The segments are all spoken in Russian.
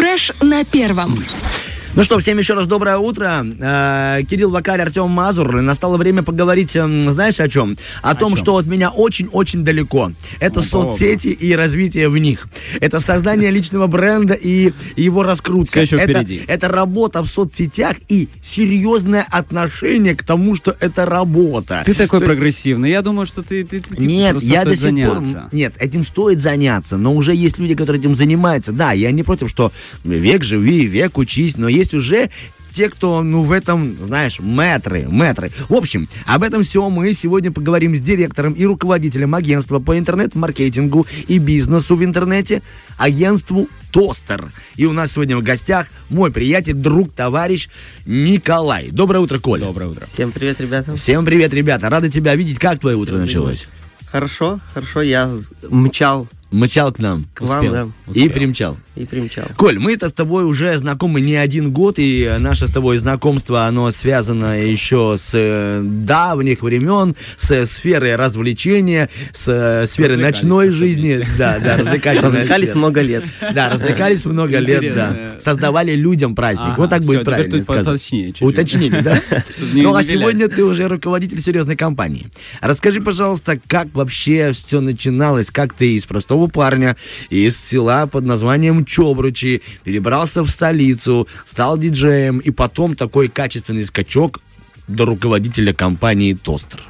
Фреш на первом. Ну что, всем еще раз доброе утро. Э, Кирилл Вакарь, Артем Мазур. Настало время поговорить, м, знаешь, о чем? О, том, чем? что от меня очень-очень далеко. Это соцсети и развитие в них. Это создание личного бренда и его раскрутка. Всё еще это, впереди. это работа в соцсетях и серьезное отношение к тому, что это работа. Ты такой То прогрессивный. Я думаю, что ты, ты типа, Нет, просто я до сих заняться. пор... Нет, этим стоит заняться, но уже есть люди, которые этим занимаются. Да, я не против, что век живи, век учись, но есть уже те, кто, ну, в этом, знаешь, мэтры, мэтры. В общем, об этом все мы сегодня поговорим с директором и руководителем агентства по интернет-маркетингу и бизнесу в интернете, агентству Тостер. И у нас сегодня в гостях мой приятель, друг, товарищ Николай. Доброе утро, Коля. Доброе утро. Всем привет, ребята. Всем привет, ребята. Рады тебя видеть. Как твое утро Всем началось? Хорошо, хорошо, я мчал Мчал к нам. к вам, Успел. да, И Успел. примчал. и примчал. Коль, мы-то с тобой уже знакомы не один год, и наше с тобой знакомство, оно связано еще с э, давних времен, с сферой развлечения, с э, сферой Развлекались ночной жизни. вместе. Да, да, Развлекались сфера. много лет. Да, развлекались много лет, да. Создавали людям праздник. Вот так будет правильно сказать. Уточнили, да? Ну, а сегодня ты уже руководитель серьезной компании. Расскажи, пожалуйста, как вообще все начиналось, как ты из простого парня, из села под названием Чобручи, перебрался в столицу, стал диджеем, и потом такой качественный скачок до руководителя компании Тостер.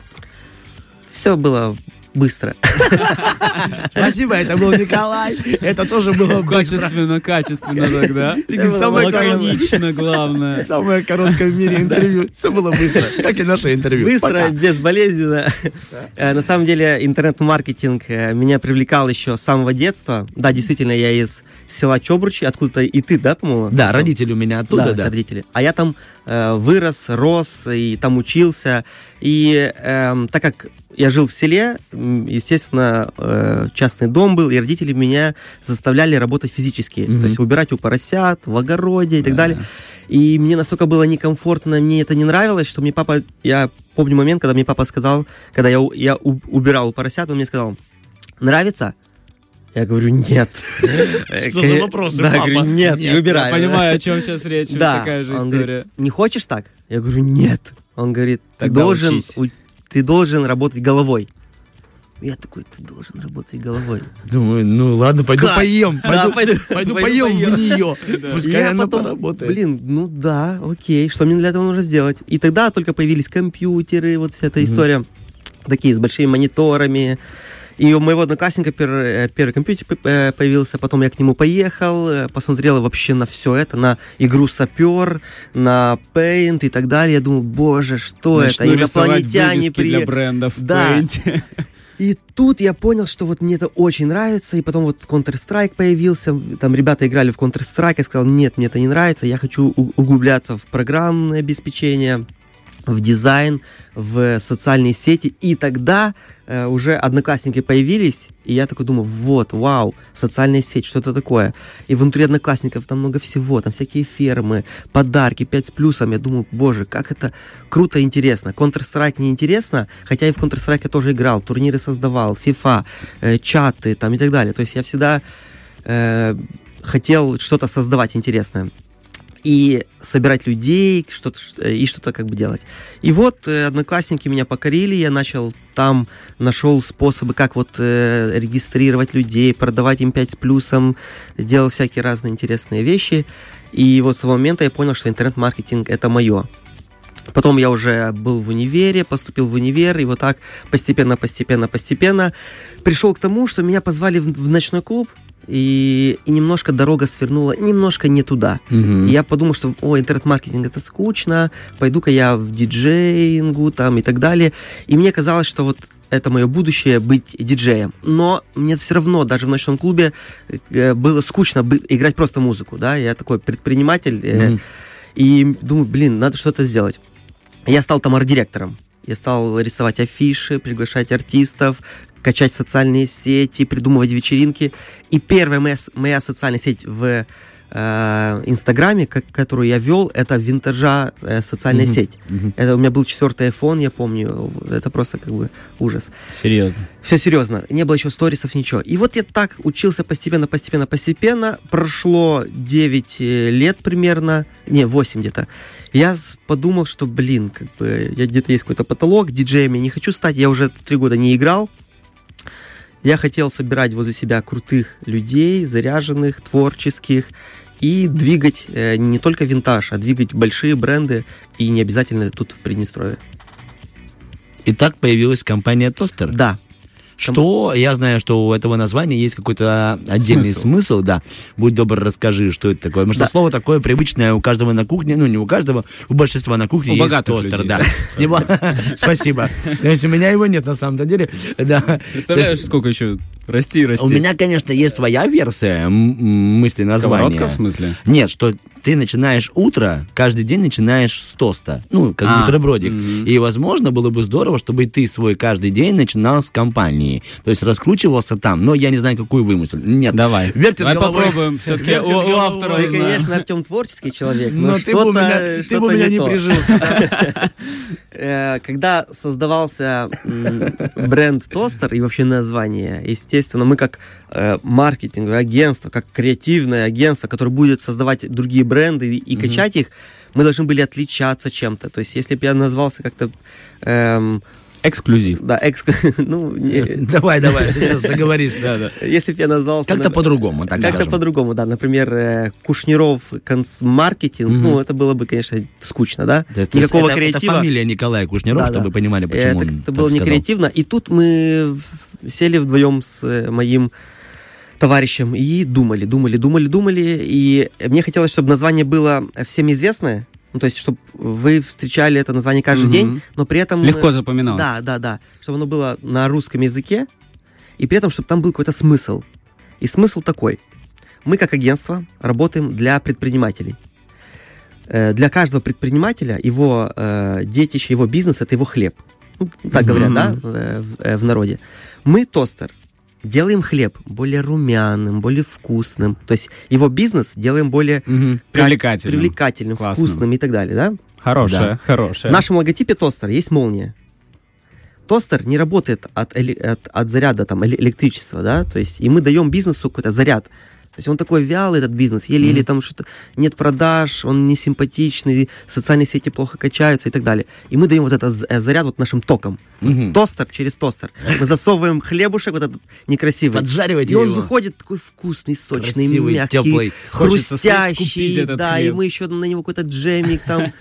Все было быстро. Спасибо, это был Николай. Это тоже было. Качественно, качественно тогда. Самое короткое- Лаконично, главное. Самое короткое в мире интервью. Все было быстро, как и наше интервью. Быстро, безболезненно. Э, На самом деле интернет-маркетинг э, меня привлекал еще с самого детства. Да, действительно, я из села Чобручи, откуда и ты, да, по-моему? Да, родители у меня оттуда, да. родители. А я там э, вырос, рос и там учился. И эм, так как я жил в селе, естественно, э, частный дом был, и родители меня заставляли работать физически. Мгм. То есть убирать у поросят, в огороде и так далее. И мне настолько было некомфортно, мне это не нравилось, что мне папа, я помню момент, когда мне папа сказал, когда я, я убирал у поросят, он мне сказал, нравится? Я говорю, нет. Что за вопросы, Да, папа? говорю, нет, не убираю. Я понимаю, о чем сейчас речь. Такая же история. не хочешь так? Я говорю, нет. Он говорит, ты Тогда должен, учись. у- ты должен работать головой. Я такой, ты должен работать головой. Думаю, ну ладно, пойду Как? поем. Да, Пойду, пойду- пойду пойду поем поем. в нее. Пускай Я она потом, поработает. Блин, ну да, окей, что мне для этого нужно сделать? И тогда только появились компьютеры, вот вся эта история, такие с большими мониторами. И у моего одноклассника пер- э, первый компьютер э, появился, потом я к нему поехал, э, посмотрел вообще на все это, на игру Сапер, на Paint и так далее. Я думал, боже, что Начну это? Инопланетяне вывески для при... брендов в Да. Paint. И тут я понял, что вот мне это очень нравится, и потом вот Counter-Strike появился, там ребята играли в Counter-Strike, я сказал, нет, мне это не нравится, я хочу углубляться в программное обеспечение, в дизайн, в социальные сети, и тогда э, уже одноклассники появились, и я такой думаю, вот, вау, социальная сеть, что это такое? И внутри одноклассников там много всего, там всякие фермы, подарки, 5 с плюсом, я думаю, боже, как это круто и интересно. Counter-Strike не интересно, хотя и в Counter-Strike я тоже играл, турниры создавал, FIFA, э, чаты там и так далее. То есть я всегда э, хотел что-то создавать интересное и собирать людей, что-то и что-то как бы делать. И вот э, одноклассники меня покорили, я начал там, нашел способы, как вот э, регистрировать людей, продавать им 5 с плюсом, делал всякие разные интересные вещи. И вот с того момента я понял, что интернет-маркетинг это мое. Потом я уже был в универе, поступил в универ, и вот так постепенно, постепенно, постепенно пришел к тому, что меня позвали в, в ночной клуб, и, и немножко дорога свернула, немножко не туда. Мгм. И я подумал, что, о, интернет-маркетинг это скучно, пойду-ка я в диджеингу там и так далее. И мне казалось, что вот это мое будущее быть диджеем. Но мне все равно, даже в ночном клубе, э, было скучно играть просто музыку, да, я такой предприниматель, э, Мгм. и думаю, блин, надо что-то сделать. Я стал там арт-директором. Я стал рисовать афиши, приглашать артистов, качать социальные сети, придумывать вечеринки. И первая моя, моя социальная сеть в э, Инстаграме, ко- которую я вел, это винтажа э, социальная Мгм. сеть. Мгм. Это у меня был четвертый iPhone, я помню. Это просто как бы ужас. Серьезно. Все серьезно. Не было еще сторисов, ничего. И вот я так учился постепенно, постепенно, постепенно. Прошло 9 э, лет примерно, не, 8 где-то. Я подумал, что, блин, как бы, я где-то есть какой-то потолок, диджеем я не хочу стать. Я уже три года не играл. Я хотел собирать возле себя крутых людей, заряженных, творческих, и двигать э, не только винтаж, а двигать большие бренды, и не обязательно тут в Приднестровье. И так появилась компания Тостер. Да, Что, я знаю, что у этого названия есть какой-то отдельный Смысл. смысл, да. Будь добр, расскажи, что это такое. Потому что Да. слово такое привычное у каждого на кухне, ну не у каждого, у большинства на кухне У есть богатых тостер, людей, да. да. С него... Спасибо. То есть у меня его нет на самом-то деле. Да. Представляешь, сколько еще расти расти. У меня, конечно, есть своя версия мысли названия. Сковородка, в смысле? Нет, что ты начинаешь утро, каждый день начинаешь с тоста. Ну, как А, бутербродик. мгм. И, возможно, было бы здорово, чтобы ты свой каждый день начинал с компании. То есть раскручивался там. Но я не знаю, какой вымысел. Нет. Давай. Вертит Давай головой. попробуем. Все-таки у, у автора Ты, конечно, Артем творческий человек, но, Но ты бы у что-то, меня, ты бы у меня не не прижился. Э, Когда создавался бренд Тостер и вообще название, естественно, мы как э, маркетинговое агентство, как креативное агентство, которое будет создавать другие бренды и, и качать их, мы должны были отличаться чем-то. То есть, если бы я назвался как-то... эм, Эксклюзив. да, экск... ну, не- Давай, давай, ты сейчас договоришься. если бы я назвался... Как-то на- по-другому, так Как-то по-другому, да. Например, э, Кушниров конс-маркетинг, Мгм. ну, это было бы, конечно, скучно, да? Есть Никакого это, это креатива. фамилия Николая Кушниров, Да, чтобы да. понимали, почему это он это было не сказал. креативно. И тут мы сели вдвоем с э, моим товарищем и думали, думали, думали, думали. И мне хотелось, чтобы название было всем известное. Ну, то есть, чтобы вы встречали это название каждый Мгм. день, но при этом... Легко запоминалось. Да, да, да. Чтобы оно было на русском языке, и при этом, чтобы там был какой-то смысл. И смысл такой. Мы, как агентство, работаем для предпринимателей. Э, Для каждого предпринимателя его э, детище, его бизнес – это его хлеб. Ну, так говорят, да, э, в, э, в народе. Мы, тостер, делаем хлеб более румяным, более вкусным. То есть его бизнес делаем более Мгм. Привлекательным. привлекательным, Классным. вкусным и так далее, да? Хорошая, В хорошая. нашем логотипе тостера есть молния. Тостер не работает от, от, от заряда там, эле- электричества, да, то есть и мы даем бизнесу какой-то заряд. То есть он такой вялый, этот бизнес, еле-еле там что-то, нет продаж, он не симпатичный, социальные сети плохо качаются и так далее. И мы даем вот этот э, заряд вот нашим током. Мгм. Тостер через тостер. Мы засовываем хлебушек вот этот некрасивый. Поджариваете И он его. выходит такой вкусный, сочный, Красивый, мягкий, теплый. Хрустящий. да, и хлеб. мы еще на него какой-то джемик там.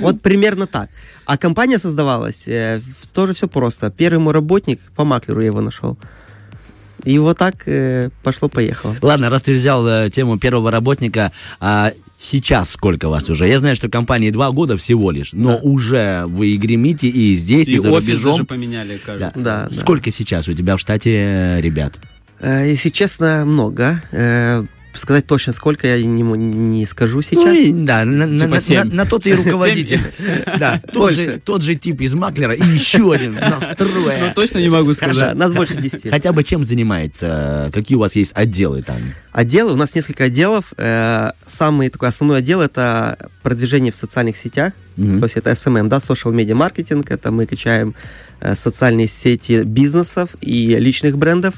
Вот примерно так. А компания создавалась, э, тоже все просто. Первый мой работник, по маклеру я его нашел. И вот так э, пошло-поехало. Ладно, раз ты взял э, тему первого работника, а сейчас сколько вас уже? Я знаю, что компании два года всего лишь, но Да. уже вы и гремите, и здесь, и, И за офис рубежом. даже поменяли, кажется. Да, да. Сколько сейчас у тебя в штате э, ребят? Э, Если честно, много. Сказать точно сколько я не, не скажу сейчас. Ну, и, да, на, на- Типа на- на- на то ты и руководитель. Да, тот же, тот же тип из маклера и еще один Ну, настроя. точно не могу сказать. нас больше 10. Хотя бы чем занимается? Какие у вас есть отделы там? Отделы, у нас несколько отделов. Э, Самый такой основной отдел это продвижение в социальных сетях. Мгм. То есть это SMM, да, social media маркетинг. Это мы качаем э, социальные сети бизнесов и личных брендов.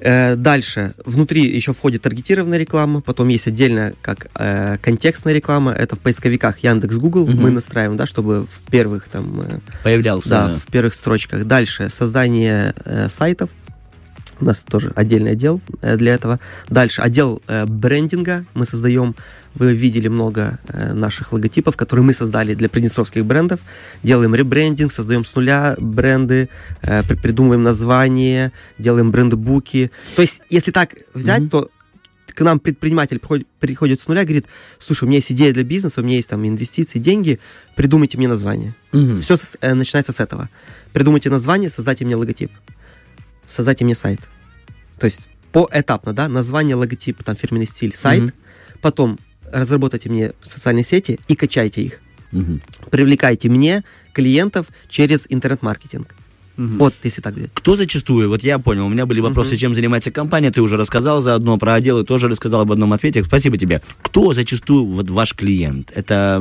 Э, Дальше, внутри еще входит таргетированная реклама, потом есть отдельно как э, контекстная реклама, это в поисковиках Яндекс, Google Мгм. мы настраиваем, да, чтобы в первых там э, Появлялся. да, в первых строчках. Дальше создание э, сайтов. У нас тоже отдельный отдел э, для этого. Дальше отдел э, брендинга. Мы создаем, вы видели много э, наших логотипов, которые мы создали для приднестровских брендов. Делаем ребрендинг, создаем с нуля бренды, э, при- придумываем название, делаем брендбуки. То есть, если так взять, Мгм. то к нам предприниматель приходит, приходит с нуля и говорит, слушай, у меня есть идея для бизнеса, у меня есть там инвестиции, деньги, придумайте мне название. Мгм. Все начинается с этого. Придумайте название, создайте мне логотип. Создайте мне сайт. То есть поэтапно, да, название, логотип, там фирменный стиль, сайт. Мгм. Потом разработайте мне социальные сети и качайте их. Мгм. Привлекайте мне клиентов через интернет-маркетинг. Вот, если так взять. Кто зачастую, вот я понял, у меня были вопросы, чем занимается компания, ты уже рассказал заодно про отделы, тоже рассказал об одном ответе. Спасибо тебе. Кто зачастую вот ваш клиент? Это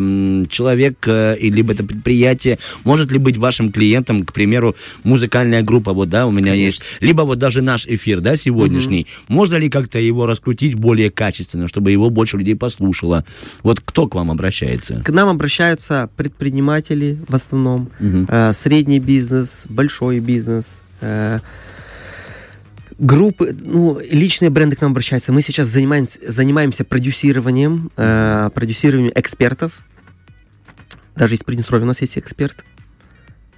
человек, э, либо это предприятие, может ли быть вашим клиентом, к примеру, музыкальная группа, вот, да, у меня есть, либо вот даже наш эфир, да, сегодняшний, можно ли как-то его раскрутить более качественно, чтобы его больше людей послушало? Вот кто к вам обращается? К нам обращаются предприниматели в основном, Мгм. э, средний бизнес, большой бизнес, э, группы, ну, личные бренды к нам обращаются. Мы сейчас занимаемся, занимаемся продюсированием, э, продюсированием экспертов. Даже из Приднестровья у нас есть эксперт.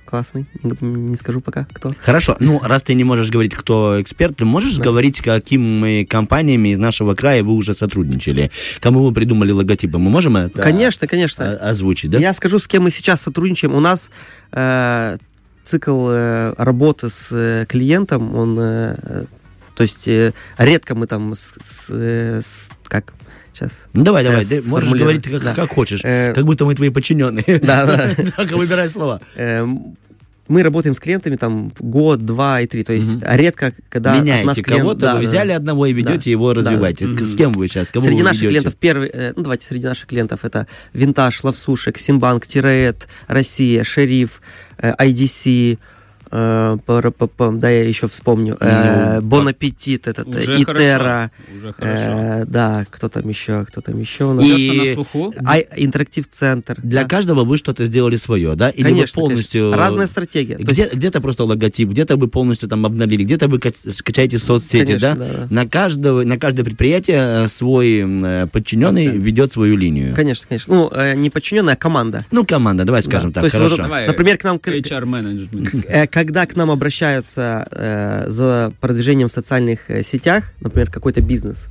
Классный, не, скажу пока, кто. Хорошо, ну, раз ты не можешь говорить, кто эксперт, ты можешь Да. говорить, какими компаниями из нашего края вы уже сотрудничали? Кому вы придумали логотипы? Мы можем это Конечно, конечно. озвучить, да? Я скажу, с кем мы сейчас сотрудничаем. У нас э, цикл э, работы с э, клиентом, он, э, то есть редко мы там с, с, с- как сейчас. Ну, давай, давай, ты можешь говорить как, да. как хочешь, Э, как будто мы твои подчиненные. Да, да. Так, выбирай слова. Мы работаем с клиентами там год, два и три. То есть Мгм. редко, когда от нас Меняете клиент- кого-то, да, вы да, взяли да. одного и ведете Да. его, Да. развиваете. Мгм. С кем вы сейчас? Кого Среди вы наших ведете? клиентов первый, э, ну давайте среди наших клиентов это Винтаж, Лавсушек, Симбанк, Тиреет, Россия, Шериф, э, IDC, э, да, я еще вспомню, э, Ну, Бон Аппетит, этот, э, Уже Итера, хорошо. Уже хорошо. э, да, кто там еще, кто там еще у нас? И-. Ай- Интерактив-центр. Для да. каждого вы что-то сделали свое, да? Или Конечно, вы полностью... конечно. Разная стратегия. То Где, есть- где-то просто логотип, где-то вы полностью там обновили, где-то вы ка- скачаете соцсети, Конечно, да? На, каждого, на каждое предприятие свой подчиненный ведет свою линию. Конечно, конечно. Ну, не подчиненная, а команда. Ну, команда, давай скажем Да. так, То есть, хорошо. вот, например, к нам... к- HR менеджмент. Э, Когда к нам обращаются э, за продвижением в социальных э, сетях, например, какой-то бизнес,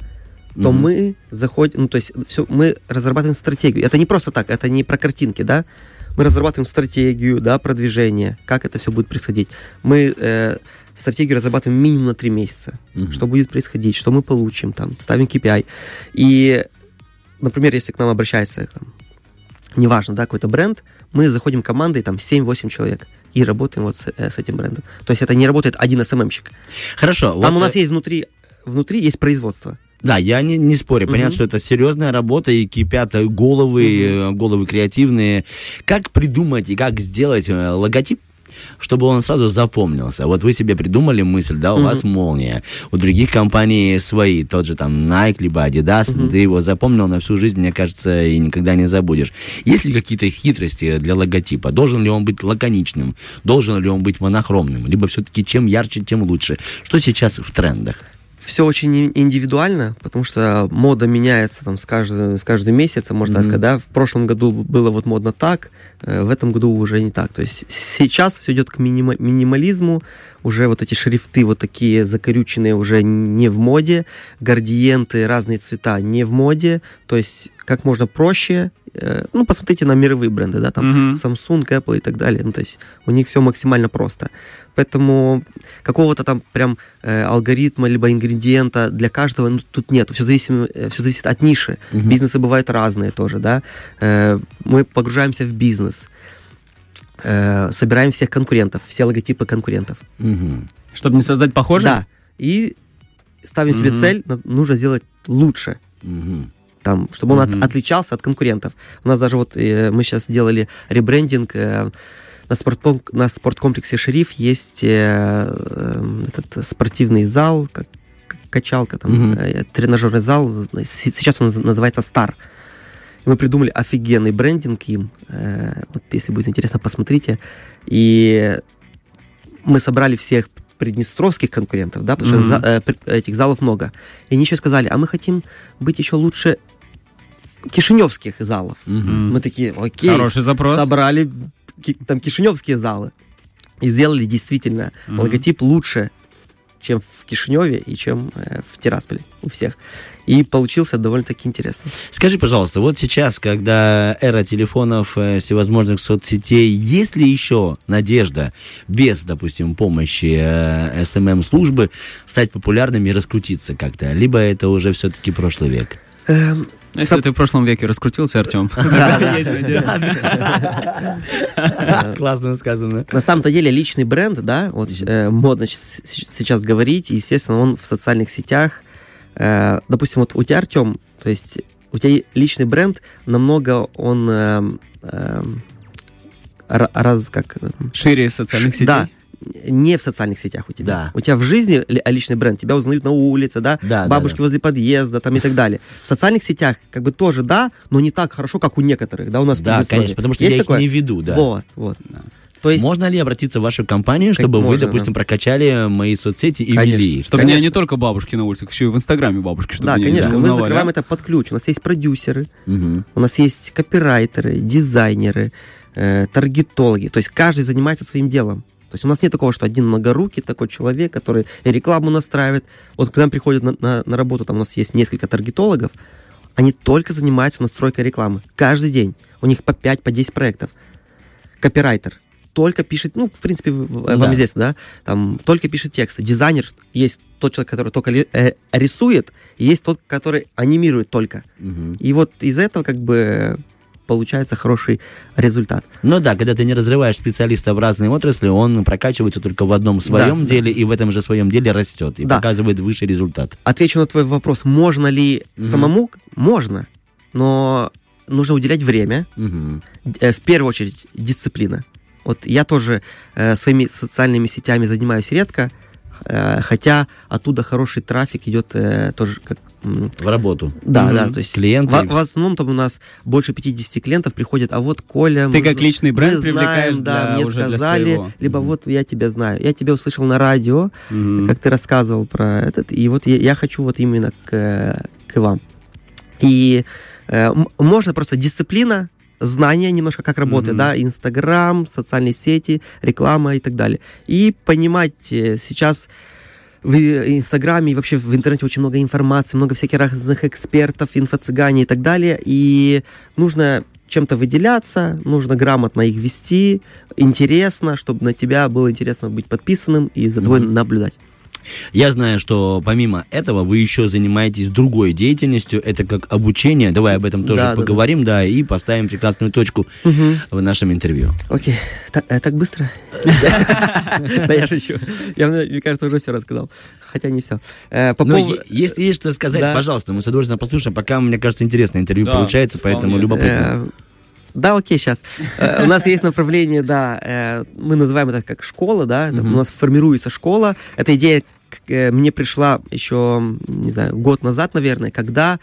то Мгм. мы заходим, ну, то есть все, мы разрабатываем стратегию. Это не просто так, это не про картинки, да? Мы разрабатываем стратегию, да, продвижения, как это все будет происходить. Мы э, стратегию разрабатываем минимум на три месяца. Мгм. Что будет происходить, что мы получим, там, ставим KPI. И, например, если к нам обращается, там, неважно, да, какой-то бренд, мы заходим командой, там, 7-8 человек и работаем вот с, э, с этим брендом. То есть это не работает один СММщик. Хорошо. Там вот, у нас э, есть внутри, внутри есть производство. Да, я не, не спорю. Понятно, Мгм. что это серьезная работа, и кипят головы, э, головы креативные. Как придумать и как сделать э, логотип, чтобы он сразу запомнился? Вот вы себе придумали мысль, да, у Мгм. вас молния. У других компаний свои, тот же там Nike, либо Adidas, Мгм. ты его запомнил на всю жизнь, мне кажется, и никогда не забудешь. Есть ли какие-то хитрости для логотипа? Должен ли он быть лаконичным? Должен ли он быть монохромным? Либо все-таки чем ярче, тем лучше? Что сейчас в трендах? Все очень ин- индивидуально, потому что мода меняется там с каждым, с каждым месяцем, можно Мгм. сказать, да. В прошлом году было вот модно так, э, в этом году уже не так. То есть сейчас все идет к минима- минимализму, уже вот эти шрифты вот такие закорюченные уже не в моде, градиенты, разные цвета не в моде, то есть как можно проще. Э, Ну, посмотрите на мировые бренды, да, там Мгм. Samsung, Apple и так далее. Ну, то есть у них все максимально просто. Поэтому какого-то там прям э, алгоритма либо ингредиента для каждого ну, тут нет. Все зависит, все зависит от ниши. Мгм. Бизнесы бывают разные тоже, да. Э, мы погружаемся в бизнес. Э, собираем всех конкурентов, все логотипы конкурентов. Мгм. Чтобы не создать похожее? Да. И ставим себе Мгм. цель, на- нужно сделать лучше. Мгм. Там, чтобы он от- Мгм. отличался от конкурентов. У нас даже вот э, мы сейчас сделали ребрендинг. э, на, спортком- на спорткомплексе «Шериф» есть э, э, этот спортивный зал, как качалка, там, Мгм. э, тренажерный зал. Сейчас он наз- называется «Стар». Мы придумали офигенный брендинг им. Э, вот если будет интересно, посмотрите. И мы собрали всех приднестровских конкурентов, да, потому Мгм. что за- э, этих залов много. И они еще сказали, а мы хотим быть еще лучше кишиневских залов. Мгм. Мы такие, окей, Хороший запрос. собрали там кишиневские залы и сделали действительно Мгм. логотип лучше, чем в Кишиневе и чем э, в Тирасполе у всех. И получился довольно-таки интересно. Скажи, пожалуйста, вот сейчас, когда эра телефонов, э, всевозможных соцсетей, есть ли еще надежда без, допустим, помощи э, СММ-службы стать популярными и раскрутиться как-то? Либо это уже все-таки прошлый век? Эм, Ну, Если ты в прошлом веке раскрутился, Артем, есть надежда. Классно сказано. На самом-то деле личный бренд, да, вот э, модно сейчас говорить, естественно, он в социальных сетях. Э, допустим, вот у тебя, Артем, то есть у тебя личный бренд намного он эм, эм, ра- раз как э, Шире социальных сетей. да, не в социальных сетях у тебя. Да. У тебя в жизни а личный бренд, тебя узнают на улице, да, Да, да, бабушки да. возле подъезда там и так далее. В социальных сетях как бы тоже да, но не так хорошо, как у некоторых, да, у нас Да, конечно, потому что Есть я их такое? не веду, да. Вот, вот. То есть, Можно ли обратиться в вашу компанию, чтобы вы, можно, допустим, да. прокачали мои соцсети и Конечно. вели их? Чтобы не, Конечно. не только бабушки на улицах, еще и в Инстаграме бабушки, чтобы да, они конечно, мы узнавали, закрываем а? это под ключ. У нас есть продюсеры, Мгм. у нас есть копирайтеры, дизайнеры, э, таргетологи. То есть каждый занимается своим делом. То есть у нас нет такого, что один многорукий такой человек, который рекламу настраивает. Вот к нам приходят на, на- на работу, там у нас есть несколько таргетологов, они только занимаются настройкой рекламы. Каждый день. У них по 5, по 10 проектов. Копирайтер только пишет, ну, в принципе, в- вам Да. известно, да, там только пишет тексты. Дизайнер есть тот человек, который только э, рисует, и есть тот, который анимирует только. Мгм. И вот из этого как бы получается хороший результат. Ну да, когда ты не разрываешь специалиста в разные отрасли, он прокачивается только в одном своем Да, деле и в этом же своем деле растет и Да. показывает высший результат. Отвечу на твой вопрос, можно ли самому? Можно, но нужно уделять время. Э, В первую очередь дисциплина. Вот я тоже э, своими социальными сетями занимаюсь редко, хотя оттуда хороший трафик идет э, тоже как... В работу. Да, Мгм. да, то есть Клиенты. В, в основном там у нас больше 50 клиентов приходят, а вот Коля... Ты мы как личный бренд мы привлекаешь знаем, да, для- мне уже для сказали, своего. либо Мгм. вот я тебя знаю, я тебя услышал на радио, Мгм. как ты рассказывал про этот, и вот я, я хочу вот именно к, к вам. И э, можно просто дисциплина, знание немножко, как работает, Мгм. да, Инстаграм, социальные сети, реклама и так далее. И понимать э, сейчас в Инстаграме и вообще в интернете очень много информации, много всяких разных экспертов, инфо-цыгане и так далее. И нужно чем-то выделяться, нужно грамотно их вести, интересно, чтобы на тебя было интересно быть подписанным и за тобой Мгм. наблюдать. Я знаю, что помимо этого вы еще занимаетесь другой деятельностью, это как обучение. Давай об этом тоже Да, да, поговорим, да, и поставим прекрасную точку в нашем интервью. Окей, Та- э, так быстро? Да, я шучу. Я, мне кажется, уже все рассказал. Хотя не все. Е- если есть что сказать, Да. пожалуйста, мы с удовольствием послушаем. Пока, мне кажется, интересное интервью Да, получается, поэтому вполне. любопытно. Э, Да, окей, сейчас. У нас есть направление, да, э, мы называем это как школа, да, это у нас формируется школа. Эта идея э, мне пришла еще, не знаю, год назад, наверное, когда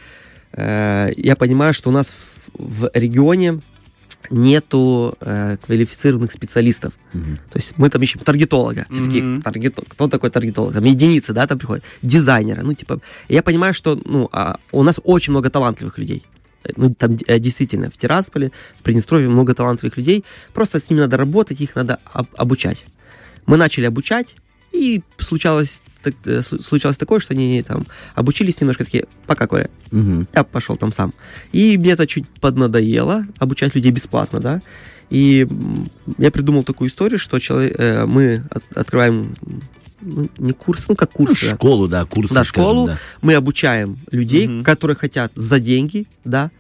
э, я понимаю, что у нас в, в регионе нету э, квалифицированных специалистов. Мгм. То есть мы там ищем таргетолога. Все такие, Мгм. «Таргето- кто такой таргетолог? Там единицы, да, там приходят. Дизайнера. Ну, типа, я понимаю, что ну, а, у нас очень много талантливых людей. Э, Ну, там э, действительно в Тирасполе, в Приднестровье много талантливых людей. Просто с ними надо работать, их надо об- обучать. Мы начали обучать, и случалось, так- э, случалось такое, что они там обучились немножко такие, пока, Коля, Мгм. я пошел там сам. И мне это чуть поднадоело, обучать людей бесплатно, да. И я придумал такую историю, что человек, э, мы от- открываем ну, не курс, ну как Ну, курс, да. школу, да, курсы, Да, скажем, школу. да. Мы обучаем людей, Мгм. которые хотят за деньги, да.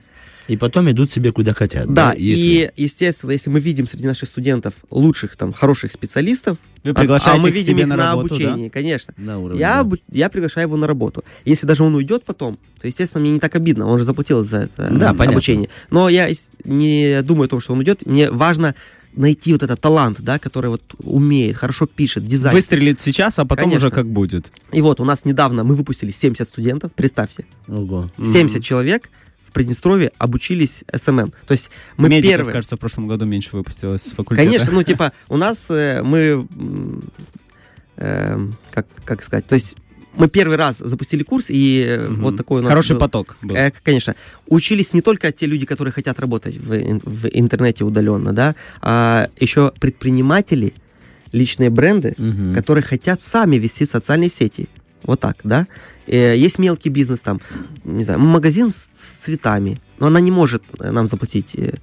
И потом идут себе куда хотят. Да, если- и, естественно, если мы видим среди наших студентов лучших, там, хороших специалистов, Вы а- приглашаете а мы их к видим себе их на на, работу, да? обучение, конечно. На уровне, Я, да. я приглашаю его на работу. Если даже он уйдет потом, то, естественно, мне не так обидно. Он же заплатил за это Да, м, понятно. обучение. Но я не думаю о том, что он уйдет. Мне важно найти вот этот талант, да, который вот умеет, хорошо пишет, дизайн. Выстрелит сейчас, а потом Конечно. уже как будет. И вот у нас недавно мы выпустили 70 студентов, представьте. Ого. 70 человек в Приднестровье обучились SMM. То есть мы Медиков, первые... кажется, в прошлом году меньше выпустилось с факультета. Конечно, ну типа у нас э, мы, эм, как, как сказать, то есть мы первый раз запустили курс, и э, Мгм. вот такой у нас Хороший был. поток был. Э, конечно. Учились не только те люди, которые хотят работать в, в интернете удаленно, да, а еще предприниматели, личные бренды, Мгм. которые хотят сами вести социальные сети. Вот так, да. Э, Есть мелкий бизнес там, не знаю, магазин с, цветами. но она не может э, нам заплатить э,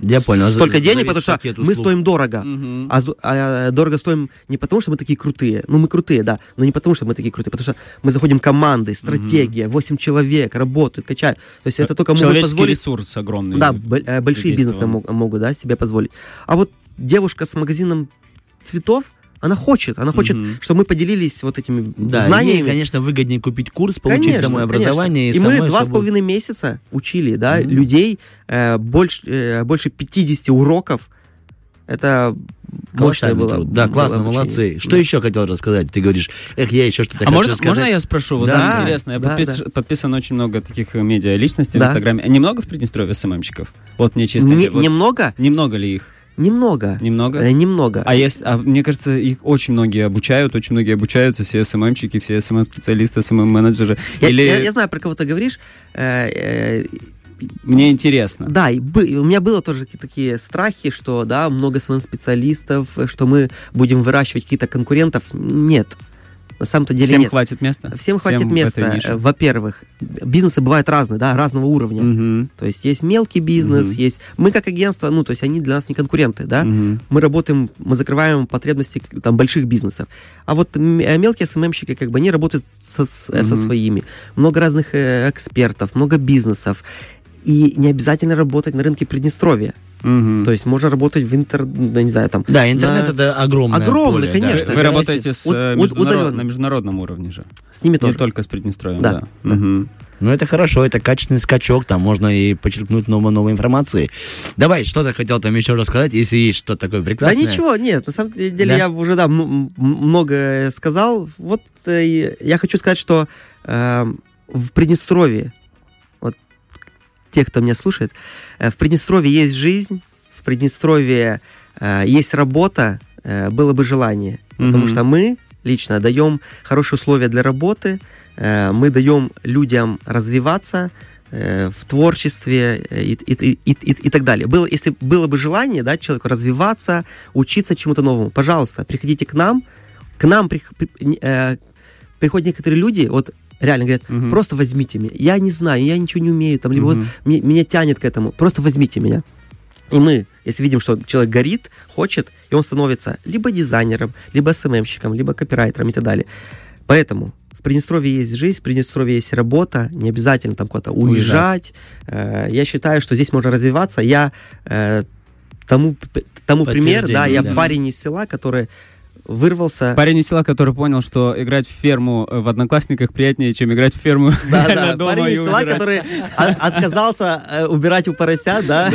Я понял. Столько денег, потому что мы стоим дорого. Мгм. А, а дорого стоим не потому, что мы такие крутые. Ну, мы крутые, да, но не потому, что мы такие крутые, потому что мы заходим командой, стратегия, 8 человек работают, качают. То есть это только могут позволить... ресурс огромный. Да, большие бизнесы могут да, себе позволить. А вот девушка с магазином цветов, она хочет, она хочет, Мгм. чтобы мы поделились вот этими Да, знаниями. ей, конечно, выгоднее купить курс, получить Конечно, самое конечно. образование. И мы два с половиной месяца учили, да, Мгм. людей э, больше, э, больше 50 уроков. Это мощное было. труд. Да, было классно, обучение. молодцы. Что Да. еще хотел рассказать? Ты говоришь, эх, я еще что-то А хочу можно, сказать. можно я спрошу? Вот Да, интересно. Я да, подпис- да. подписан очень много таких э, медиа личностей Да. в Инстаграме. А Немного в Приднестровье SMM щиков? Вот мне чисто... Не- вот Немного? Немного ли их? Немного. Немного? Э, немного. А, есть, а мне кажется, их очень многие обучают, очень многие обучаются, все SMM щики, все SMM-специалисты, SMM-менеджеры. я, Или я- я знаю, про кого ты говоришь. Э, э, мне интересно. Да, и у меня было тоже такие, страхи, что да, много специалистов, что мы будем выращивать каких-то конкурентов. Нет. На самом-то деле Всем нет. хватит места? Всем хватит в этой места. Во-первых, бизнесы бывают разные, да, разного уровня. Мгм. То есть есть мелкий бизнес, Мгм. есть... Мы как агентство, ну, то есть они для нас не конкуренты, да? Мгм. Мы работаем, мы закрываем потребности там больших бизнесов. А вот э, мелкие СММщики, как бы, они работают со, э, со своими. Много разных э, экспертов, много бизнесов. И не обязательно работать на рынке Приднестровья. Мгм. То есть можно работать в интер... не знаю, там... Да, интернет на- это огромное Огромный, поле, да. конечно. Вы да, работаете с, уд- э, уд- международ- на международном уровне же, С ними не тоже. только с Приднестровьем, Да, да. да. Мгм. Ну, это хорошо, это качественный скачок, там можно и подчеркнуть много новой информации. Давай, что ты хотел там еще рассказать, если есть что-то такое Да прекрасное? ничего, нет, на самом деле Да? я уже да, много сказал. Вот э, я хочу сказать, что э, в Приднестровье, те, кто меня слушает, э, в Приднестровье есть жизнь, в Приднестровье э, есть работа, э, было бы желание. Потому Мгм. что мы лично даем хорошие условия для работы, э, мы даем людям развиваться э, в творчестве э, и, и, и, и, и так далее. Было, если было бы желание да, человеку развиваться, учиться чему-то новому, пожалуйста, приходите к нам. К нам при- при- э, приходят некоторые люди, вот реально говорят, Мгм. просто возьмите меня. Я не знаю, я ничего не умею, там, либо вот Мгм. мне- меня тянет к этому. Просто возьмите меня. И мы, если видим, что человек горит, хочет, и он становится либо дизайнером, либо СММщиком, либо копирайтером и так далее. Поэтому в Приднестровье есть жизнь, в Приднестровье есть работа, не обязательно там куда-то уезжать. Э, Я считаю, что здесь можно развиваться. Я э, тому, тому пример, да, я да. парень из села, который вырвался. Парень из села, который понял, что играть в ферму в Одноклассниках приятнее, чем играть в ферму Да, да, парень из села, который отказался э, убирать у поросят, да.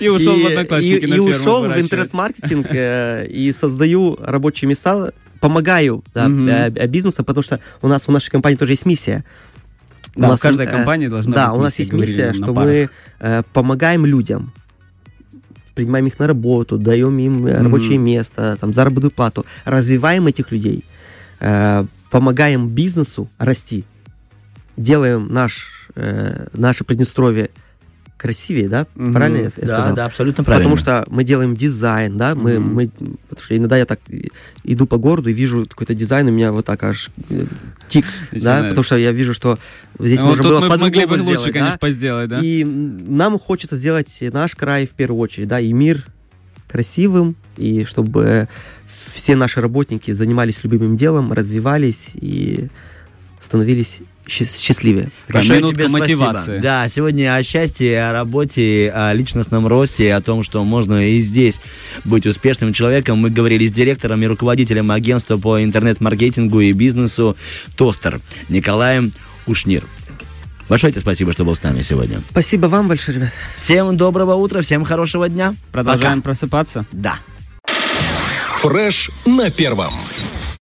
И ушел в Одноклассники и, ушел в интернет-маркетинг э, и создаю рабочие места, помогаю э, бизнесу, потому что у нас в нашей компании тоже есть миссия. У Да, нас, в каждой э, компании должна Да, быть у нас есть миссия, что мы помогаем людям, принимаем их на работу, даем им э, Мгм. рабочее место, там, заработную плату, развиваем этих людей, э, помогаем бизнесу расти, делаем наш, э, наше Приднестровье красивее, да? Мгм. Правильно я, я Да, сказал? да, абсолютно правильно. Потому что мы делаем дизайн, да, мы, Мгм. мы, потому что иногда я так иду по городу и вижу какой-то дизайн, у меня вот так аж тик, да, потому что я вижу, что здесь Вот можно тут было мы могли бы по-другому лучше, сделать, конечно, да. позделать, да? И нам хочется сделать наш край в первую очередь, да, и мир красивым, и чтобы все наши работники занимались любимым делом, развивались и становились счастливее. Большое минутка тебе спасибо. мотивации. Да, сегодня о счастье, о работе, о личностном росте, о том, что можно и здесь быть успешным человеком. Мы говорили с директором и руководителем агентства по интернет-маркетингу и бизнесу Тостер Николаем Ушнир. Большое тебе спасибо, что был с нами сегодня. Спасибо вам большое, ребят. Всем доброго утра, всем хорошего дня. Продолжаем Пока. просыпаться. Да. Фреш на первом.